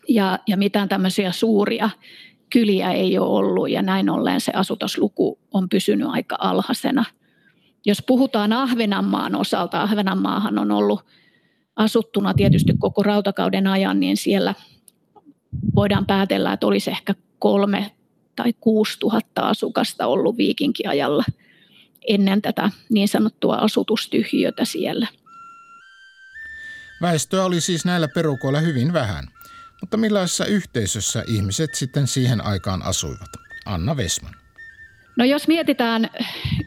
ja, ja mitään tämmöisiä suuria kyliä ei ole ollut ja näin ollen se asutusluku on pysynyt aika alhaisena. Jos puhutaan Ahvenanmaan osalta, Ahvenanmaahan on ollut asuttuna tietysti koko rautakauden ajan, niin siellä voidaan päätellä, että olisi ehkä kolme tai 6000 asukasta ollut viikinkiajalla ennen tätä niin sanottua asutustyhjötä siellä. Väestöä oli siis näillä perukoilla hyvin vähän, mutta millaisessa yhteisössä ihmiset sitten siihen aikaan asuivat? Anna Vesman. No jos mietitään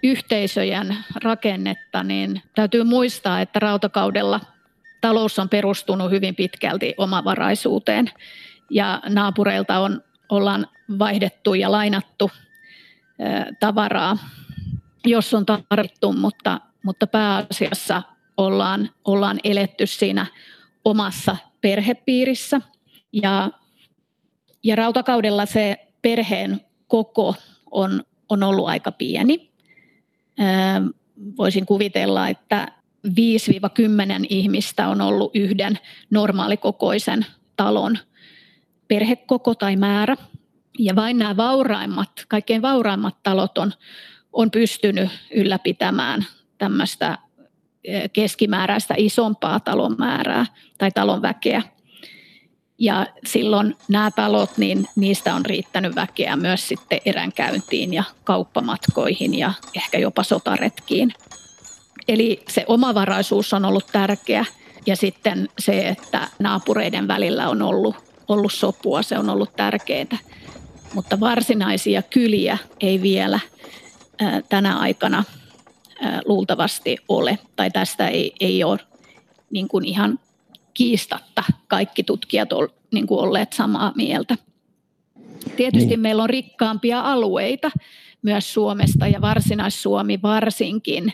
yhteisöjen rakennetta, niin täytyy muistaa, että rautakaudella talous on perustunut hyvin pitkälti omavaraisuuteen ja naapureilta on, ollaan vaihdettu ja lainattu tavaraa, jos on tarvittu, mutta, mutta pääasiassa ollaan, ollaan eletty siinä omassa perhepiirissä. Ja, ja rautakaudella se perheen koko on, on ollut aika pieni. voisin kuvitella, että 5-10 ihmistä on ollut yhden normaalikokoisen talon perhekoko tai määrä. Ja vain nämä vauraimmat, kaikkein vauraimmat talot on, on pystynyt ylläpitämään tämmöistä keskimääräistä isompaa talon määrää tai talon väkeä. Ja silloin nämä talot, niin niistä on riittänyt väkeä myös sitten eränkäyntiin ja kauppamatkoihin ja ehkä jopa sotaretkiin. Eli se omavaraisuus on ollut tärkeä ja sitten se, että naapureiden välillä on ollut, ollut sopua, se on ollut tärkeää. Mutta varsinaisia kyliä ei vielä tänä aikana luultavasti ole, tai tästä ei, ei ole niin kuin ihan kiistatta kaikki tutkijat on niin kuin olleet samaa mieltä. Tietysti niin. meillä on rikkaampia alueita myös Suomesta ja Varsinais-Suomi varsinkin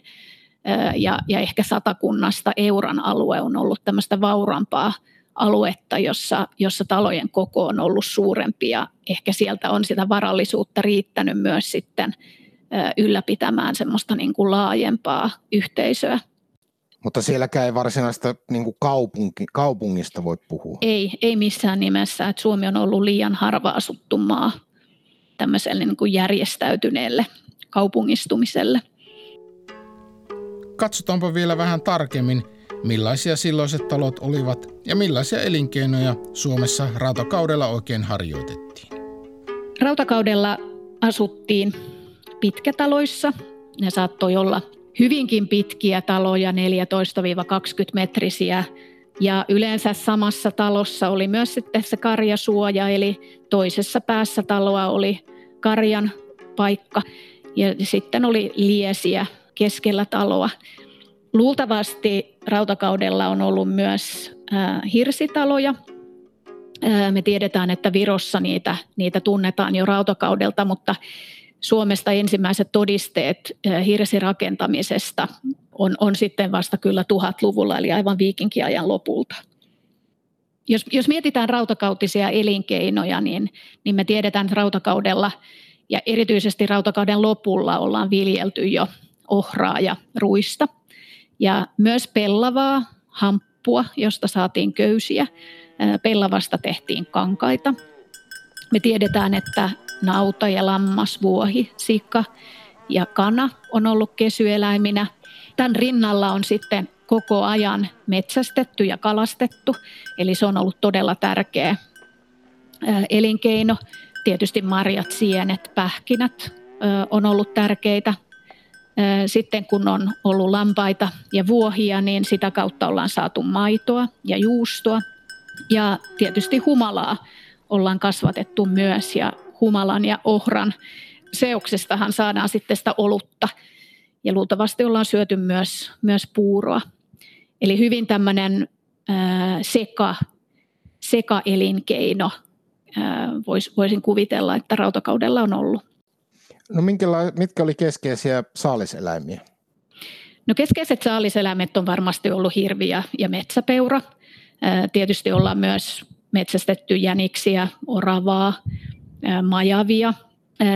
ja, ja ehkä satakunnasta Euran alue on ollut tämmöistä vaurampaa aluetta, jossa, jossa talojen koko on ollut suurempi ja ehkä sieltä on sitä varallisuutta riittänyt myös sitten ylläpitämään semmoista niin kuin laajempaa yhteisöä. Mutta sielläkään ei varsinaista niin kuin kaupunki, kaupungista voi puhua. Ei, ei missään nimessä. Että Suomi on ollut liian harva asuttu maa tämmöiselle niin kuin järjestäytyneelle kaupungistumiselle. Katsotaanpa vielä vähän tarkemmin, millaisia silloiset talot olivat ja millaisia elinkeinoja Suomessa rautakaudella oikein harjoitettiin. Rautakaudella asuttiin pitkätaloissa. Ne saattoi olla hyvinkin pitkiä taloja, 14-20 metrisiä. Ja yleensä samassa talossa oli myös sitten se karjasuoja, eli toisessa päässä taloa oli karjan paikka. Ja sitten oli liesiä keskellä taloa. Luultavasti rautakaudella on ollut myös hirsitaloja. Me tiedetään, että Virossa niitä, niitä tunnetaan jo rautakaudelta, mutta Suomesta ensimmäiset todisteet hirsirakentamisesta on, on sitten vasta kyllä tuhatluvulla, eli aivan viikinkiajan lopulta. Jos, jos mietitään rautakautisia elinkeinoja, niin, niin me tiedetään, että rautakaudella ja erityisesti rautakauden lopulla ollaan viljelty jo ohraa ja ruista. Ja myös pellavaa, hamppua, josta saatiin köysiä. Pellavasta tehtiin kankaita. Me tiedetään, että nauta ja lammas, vuohi, sika ja kana on ollut kesyeläiminä. Tämän rinnalla on sitten koko ajan metsästetty ja kalastettu, eli se on ollut todella tärkeä elinkeino. Tietysti marjat, sienet, pähkinät on ollut tärkeitä sitten kun on ollut lampaita ja vuohia, niin sitä kautta ollaan saatu maitoa ja juustoa. Ja tietysti humalaa ollaan kasvatettu myös ja humalan ja ohran seoksestahan saadaan sitten sitä olutta. Ja luultavasti ollaan syöty myös, myös puuroa. Eli hyvin tämmöinen seka, seka-elinkeino, vois, voisin kuvitella, että rautakaudella on ollut. No minkäla- mitkä oli keskeisiä saaliseläimiä? No keskeiset saaliseläimet on varmasti ollut hirvi ja, ja metsäpeura. Tietysti ollaan myös metsästetty jäniksiä, oravaa, majavia.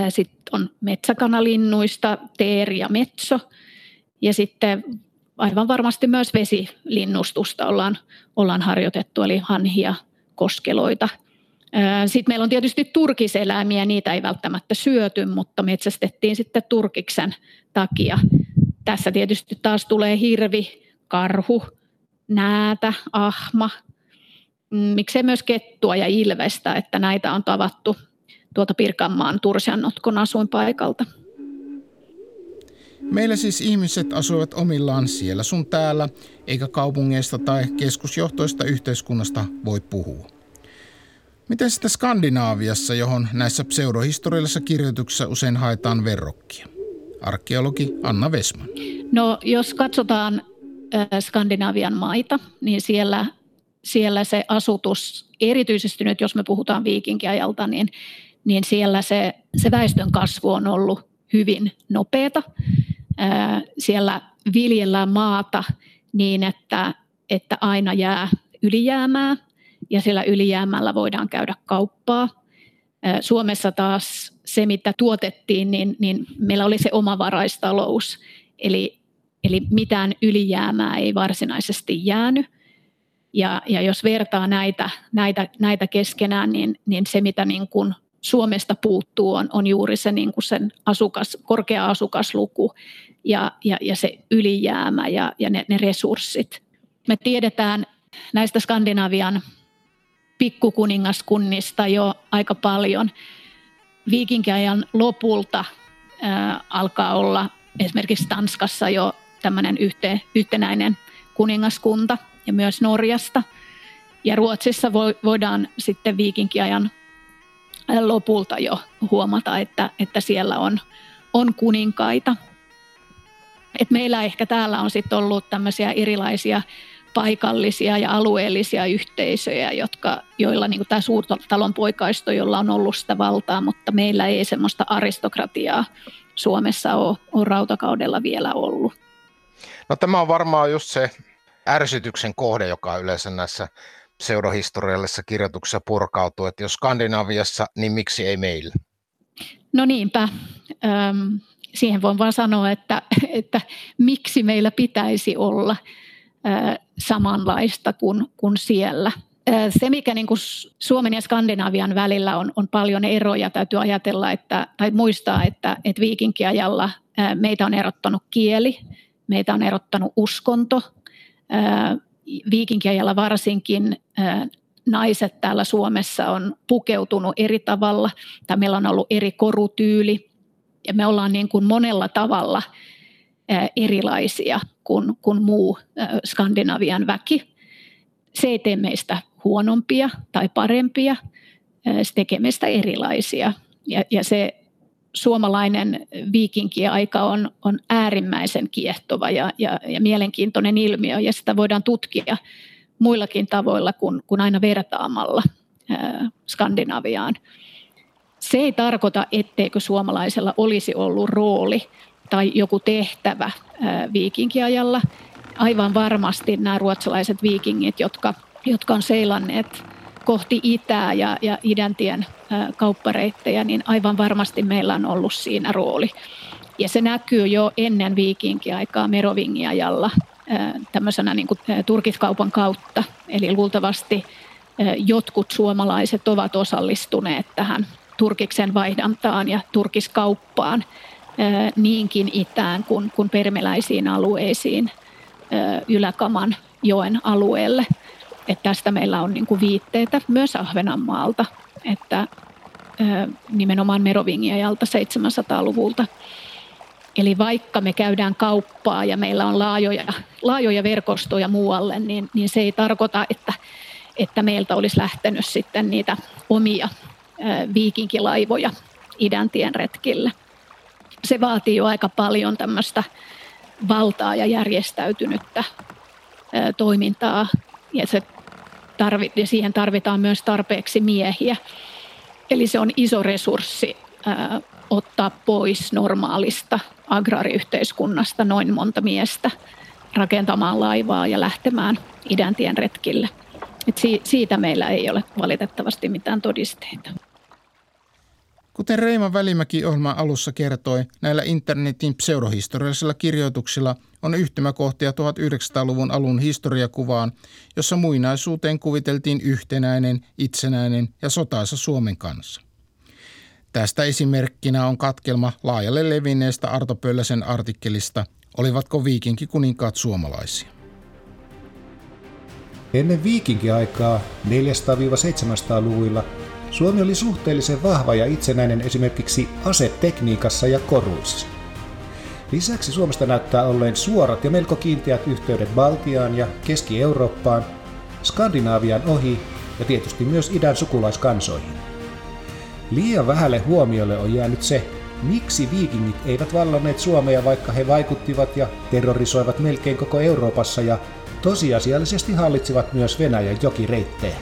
Sitten on metsäkanalinnuista teeri ja metso. Ja sitten aivan varmasti myös vesilinnustusta ollaan, ollaan harjoitettu, eli hanhia, koskeloita – sitten meillä on tietysti turkiseläimiä, niitä ei välttämättä syöty, mutta metsästettiin sitten turkiksen takia. Tässä tietysti taas tulee hirvi, karhu, näätä, ahma, mm, miksei myös kettua ja ilvestä, että näitä on tavattu tuolta Pirkanmaan Tursiannotkon asuinpaikalta. Meillä siis ihmiset asuivat omillaan siellä sun täällä, eikä kaupungeista tai keskusjohtoista yhteiskunnasta voi puhua. Miten sitten Skandinaaviassa, johon näissä pseudohistoriallisissa kirjoituksissa usein haetaan verrokkia? Arkeologi Anna Vesman. No jos katsotaan Skandinavian maita, niin siellä, siellä se asutus, erityisesti nyt jos me puhutaan viikinkiajalta, niin, niin siellä se, se väestön kasvu on ollut hyvin nopeata. Siellä viljellään maata niin, että, että aina jää ylijäämää ja sillä ylijäämällä voidaan käydä kauppaa. Suomessa taas se, mitä tuotettiin, niin, niin meillä oli se omavaraistalous, eli, eli mitään ylijäämää ei varsinaisesti jäänyt. Ja, ja jos vertaa näitä, näitä, näitä keskenään, niin, niin se, mitä niin kuin Suomesta puuttuu, on, on juuri se niin kuin sen asukas, korkea asukasluku ja, ja, ja se ylijäämä ja, ja ne, ne resurssit. Me tiedetään näistä Skandinavian pikkukuningaskunnista jo aika paljon. Viikinkiajan lopulta ää, alkaa olla esimerkiksi Tanskassa jo tämmöinen yhte, yhtenäinen kuningaskunta ja myös Norjasta. Ja Ruotsissa vo, voidaan sitten viikinkiajan lopulta jo huomata, että, että siellä on, on kuninkaita. Et meillä ehkä täällä on sitten ollut tämmöisiä erilaisia paikallisia ja alueellisia yhteisöjä, jotka, joilla niin tämä suurtalon poikaisto, jolla on ollut sitä valtaa, mutta meillä ei semmoista aristokratiaa Suomessa ole, ole rautakaudella vielä ollut. No tämä on varmaan just se ärsytyksen kohde, joka yleensä näissä pseudohistoriallisissa kirjoituksissa purkautuu, että jos Skandinaviassa, niin miksi ei meillä? No niinpä. Öm, siihen voin vain sanoa, että, että miksi meillä pitäisi olla samanlaista kuin, kuin siellä. Se, mikä niin kuin Suomen ja Skandinavian välillä on, on paljon eroja, täytyy ajatella että, tai muistaa, että, että viikinkiajalla meitä on erottanut kieli, meitä on erottanut uskonto. Viikinkiajalla varsinkin naiset täällä Suomessa on pukeutunut eri tavalla, tai meillä on ollut eri korutyyli, ja me ollaan niin kuin monella tavalla – erilaisia kuin, kuin muu Skandinavian väki. Se ei tee meistä huonompia tai parempia, se tekee meistä erilaisia. Ja, ja se suomalainen viikinkiaika on, on äärimmäisen kiehtova ja, ja, ja mielenkiintoinen ilmiö, ja sitä voidaan tutkia muillakin tavoilla kuin, kuin aina vertaamalla Skandinaviaan. Se ei tarkoita, etteikö suomalaisella olisi ollut rooli tai joku tehtävä viikinkiajalla. Aivan varmasti nämä ruotsalaiset viikingit, jotka, jotka on seilanneet kohti itää ja, ja idäntien kauppareittejä, niin aivan varmasti meillä on ollut siinä rooli. Ja se näkyy jo ennen viikinkiaikaa Merovingiajalla tämmöisenä niin kuin turkiskaupan kautta. Eli luultavasti jotkut suomalaiset ovat osallistuneet tähän turkiksen vaihdantaan ja turkiskauppaan niinkin itään kuin, kuin permeläisiin alueisiin Yläkaman joen alueelle. Että tästä meillä on niin kuin viitteitä myös Ahvenanmaalta, että nimenomaan Merovingiajalta 700-luvulta. Eli vaikka me käydään kauppaa ja meillä on laajoja, laajoja verkostoja muualle, niin, niin se ei tarkoita, että, että meiltä olisi lähtenyt sitten niitä omia viikinkilaivoja idäntien retkille se vaatii jo aika paljon tämmöistä valtaa ja järjestäytynyttä toimintaa ja, se tarvi, ja siihen tarvitaan myös tarpeeksi miehiä. Eli se on iso resurssi ää, ottaa pois normaalista agraariyhteiskunnasta noin monta miestä rakentamaan laivaa ja lähtemään idäntien retkille. Et si- siitä meillä ei ole valitettavasti mitään todisteita. Kuten Reima Välimäki ohjelman alussa kertoi, näillä internetin pseudohistoriallisilla kirjoituksilla on yhtymäkohtia 1900-luvun alun historiakuvaan, jossa muinaisuuteen kuviteltiin yhtenäinen, itsenäinen ja sotaisa Suomen kanssa. Tästä esimerkkinä on katkelma laajalle levinneestä Arto Pölläsen artikkelista Olivatko viikinkikuninkaat suomalaisia? Ennen viikinkiaikaa 400-700-luvuilla Suomi oli suhteellisen vahva ja itsenäinen esimerkiksi asetekniikassa ja koruissa. Lisäksi Suomesta näyttää olleen suorat ja melko kiinteät yhteydet Baltiaan ja Keski-Eurooppaan, Skandinaavian ohi ja tietysti myös idän sukulaiskansoihin. Liian vähälle huomiolle on jäänyt se, miksi viikingit eivät vallanneet Suomea, vaikka he vaikuttivat ja terrorisoivat melkein koko Euroopassa ja tosiasiallisesti hallitsivat myös Venäjän jokireittejä.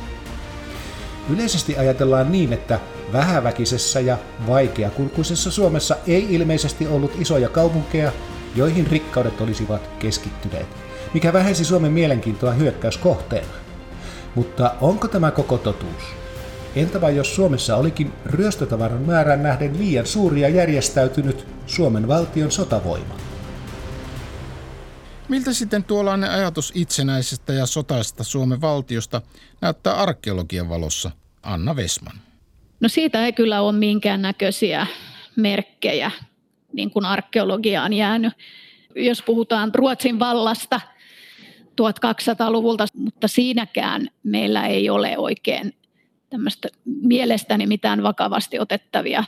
Yleisesti ajatellaan niin, että vähäväkisessä ja vaikeakulkuisessa Suomessa ei ilmeisesti ollut isoja kaupunkeja, joihin rikkaudet olisivat keskittyneet, mikä vähensi Suomen mielenkiintoa hyökkäyskohteena. Mutta onko tämä koko totuus? Entäpä jos Suomessa olikin ryöstötavaran määrän nähden liian suuri ja järjestäytynyt Suomen valtion sotavoima? Miltä sitten tuollainen ajatus itsenäisestä ja sotaisesta Suomen valtiosta näyttää arkeologian valossa, Anna Vesman? No siitä ei kyllä ole minkäännäköisiä merkkejä, niin kuin arkeologiaan jäänyt. Jos puhutaan Ruotsin vallasta 1200-luvulta, mutta siinäkään meillä ei ole oikein tämmöistä mielestäni mitään vakavasti otettavia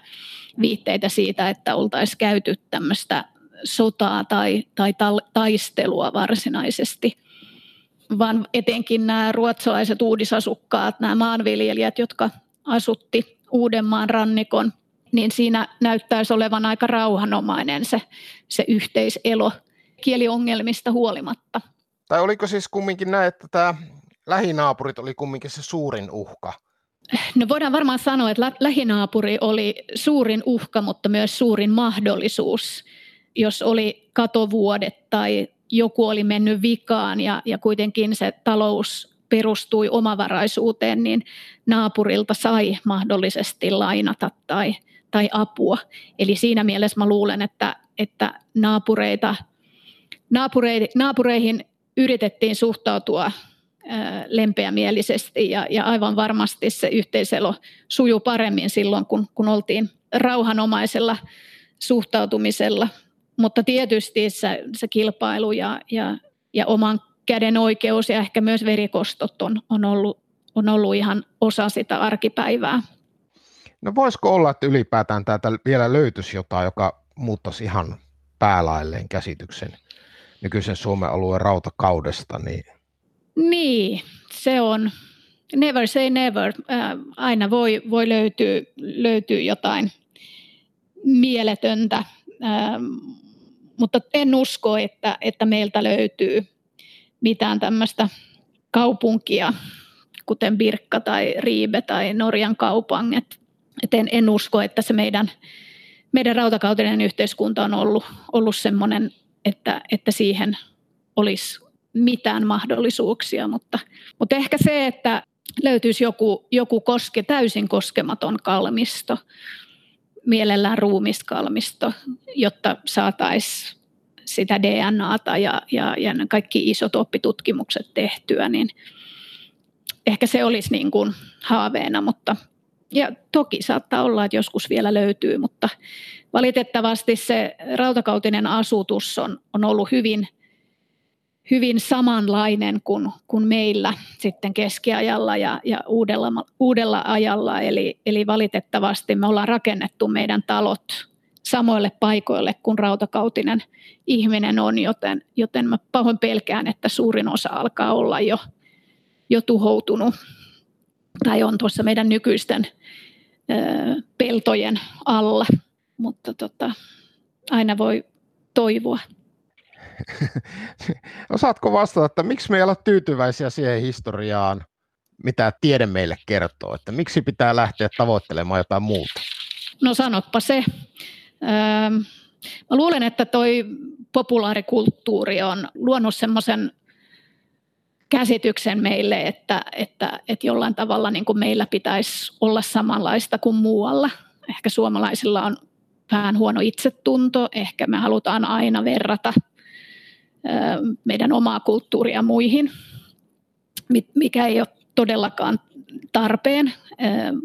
viitteitä siitä, että oltaisiin käyty tämmöistä sotaa tai, tai taistelua varsinaisesti, vaan etenkin nämä ruotsalaiset uudisasukkaat, nämä maanviljelijät, jotka asutti Uudenmaan rannikon, niin siinä näyttäisi olevan aika rauhanomainen se, se yhteiselo kieliongelmista huolimatta. Tai oliko siis kumminkin näin, että tämä lähinaapurit oli kumminkin se suurin uhka? No voidaan varmaan sanoa, että lähinaapuri oli suurin uhka, mutta myös suurin mahdollisuus jos oli katovuodet tai joku oli mennyt vikaan ja, ja kuitenkin se talous perustui omavaraisuuteen, niin naapurilta sai mahdollisesti lainata tai, tai apua. Eli siinä mielessä mä luulen, että, että naapureita, naapurei, naapureihin yritettiin suhtautua lempeämielisesti ja, ja aivan varmasti se yhteiselo sujuu paremmin silloin, kun, kun oltiin rauhanomaisella suhtautumisella mutta tietysti se, se kilpailu ja, ja, ja oman käden oikeus ja ehkä myös verikostot on, on, ollut, on ollut ihan osa sitä arkipäivää. No voisiko olla, että ylipäätään täältä vielä löytyisi jotain, joka muuttaisi ihan päälailleen käsityksen nykyisen Suomen alueen rautakaudesta? Niin, niin se on. Never say never. Aina voi, voi löytyä, löytyä jotain mieletöntä, mutta en usko, että, että meiltä löytyy mitään tämmöistä kaupunkia, kuten Birkka tai Riibe tai Norjan kaupang. Et, en, en usko, että se meidän, meidän rautakautinen yhteiskunta on ollut, ollut sellainen, että, että siihen olisi mitään mahdollisuuksia, mutta, mutta ehkä se, että löytyisi joku, joku koske, täysin koskematon kalmisto, mielellään ruumiskalmisto, jotta saataisiin sitä DNAta ja, ja, ja kaikki isot oppitutkimukset tehtyä, niin ehkä se olisi niin kuin haaveena, mutta ja toki saattaa olla, että joskus vielä löytyy, mutta valitettavasti se rautakautinen asutus on, on ollut hyvin hyvin samanlainen kuin, kuin meillä sitten keskiajalla ja, ja uudella, uudella ajalla. Eli, eli valitettavasti me ollaan rakennettu meidän talot samoille paikoille kuin rautakautinen ihminen on, joten, joten mä pahoin pelkään, että suurin osa alkaa olla jo, jo tuhoutunut tai on tuossa meidän nykyisten ö, peltojen alla, mutta tota, aina voi toivoa. Osaatko vastata, että miksi me ei olla tyytyväisiä siihen historiaan, mitä tiede meille kertoo, että miksi pitää lähteä tavoittelemaan jotain muuta? No sanoppa se. Mä luulen, että toi populaarikulttuuri on luonut semmoisen käsityksen meille, että, että, että jollain tavalla niin kuin meillä pitäisi olla samanlaista kuin muualla. Ehkä suomalaisilla on vähän huono itsetunto, ehkä me halutaan aina verrata – meidän omaa kulttuuria muihin, mikä ei ole todellakaan tarpeen.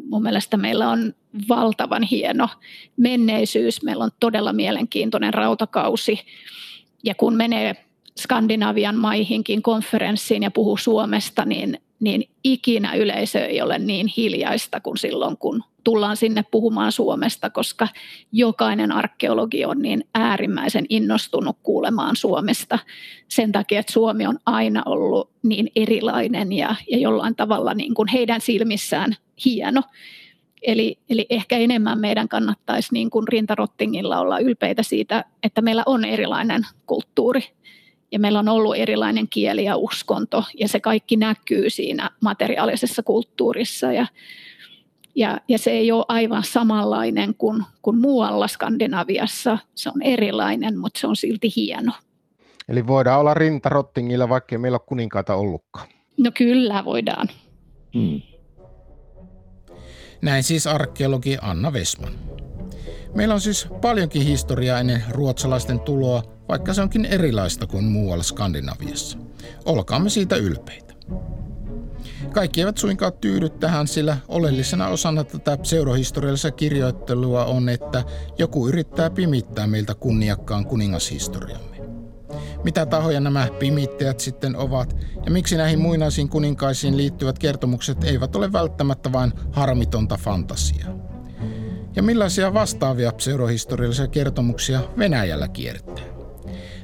Mun mielestä meillä on valtavan hieno menneisyys, meillä on todella mielenkiintoinen rautakausi. Ja kun menee Skandinavian maihinkin konferenssiin ja puhuu Suomesta, niin, niin ikinä yleisö ei ole niin hiljaista kuin silloin, kun tullaan sinne puhumaan Suomesta, koska jokainen arkeologi on niin äärimmäisen innostunut kuulemaan Suomesta. Sen takia, että Suomi on aina ollut niin erilainen ja, ja jollain tavalla niin kuin heidän silmissään hieno. Eli, eli ehkä enemmän meidän kannattaisi niin kuin rintarottingilla olla ylpeitä siitä, että meillä on erilainen kulttuuri. Ja meillä on ollut erilainen kieli ja uskonto ja se kaikki näkyy siinä materiaalisessa kulttuurissa. Ja, ja, ja se ei ole aivan samanlainen kuin, kuin muualla Skandinaviassa. Se on erilainen, mutta se on silti hieno. Eli voidaan olla rintarottingilla, vaikka meillä ole kuninkaita ollutkaan. No kyllä voidaan. Hmm. Näin siis arkeologi Anna Vesman. Meillä on siis paljonkin historiaa ennen ruotsalaisten tuloa, vaikka se onkin erilaista kuin muualla Skandinaviassa. Olkaamme siitä ylpeitä. Kaikki eivät suinkaan tyydy tähän, sillä oleellisena osana tätä pseudohistoriallista kirjoittelua on, että joku yrittää pimittää meiltä kunniakkaan kuningashistoriamme. Mitä tahoja nämä pimittäjät sitten ovat ja miksi näihin muinaisiin kuninkaisiin liittyvät kertomukset eivät ole välttämättä vain harmitonta fantasiaa? Ja millaisia vastaavia pseudohistoriallisia kertomuksia Venäjällä kiertää?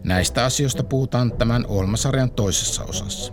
Näistä asioista puhutaan tämän Olmasarjan toisessa osassa.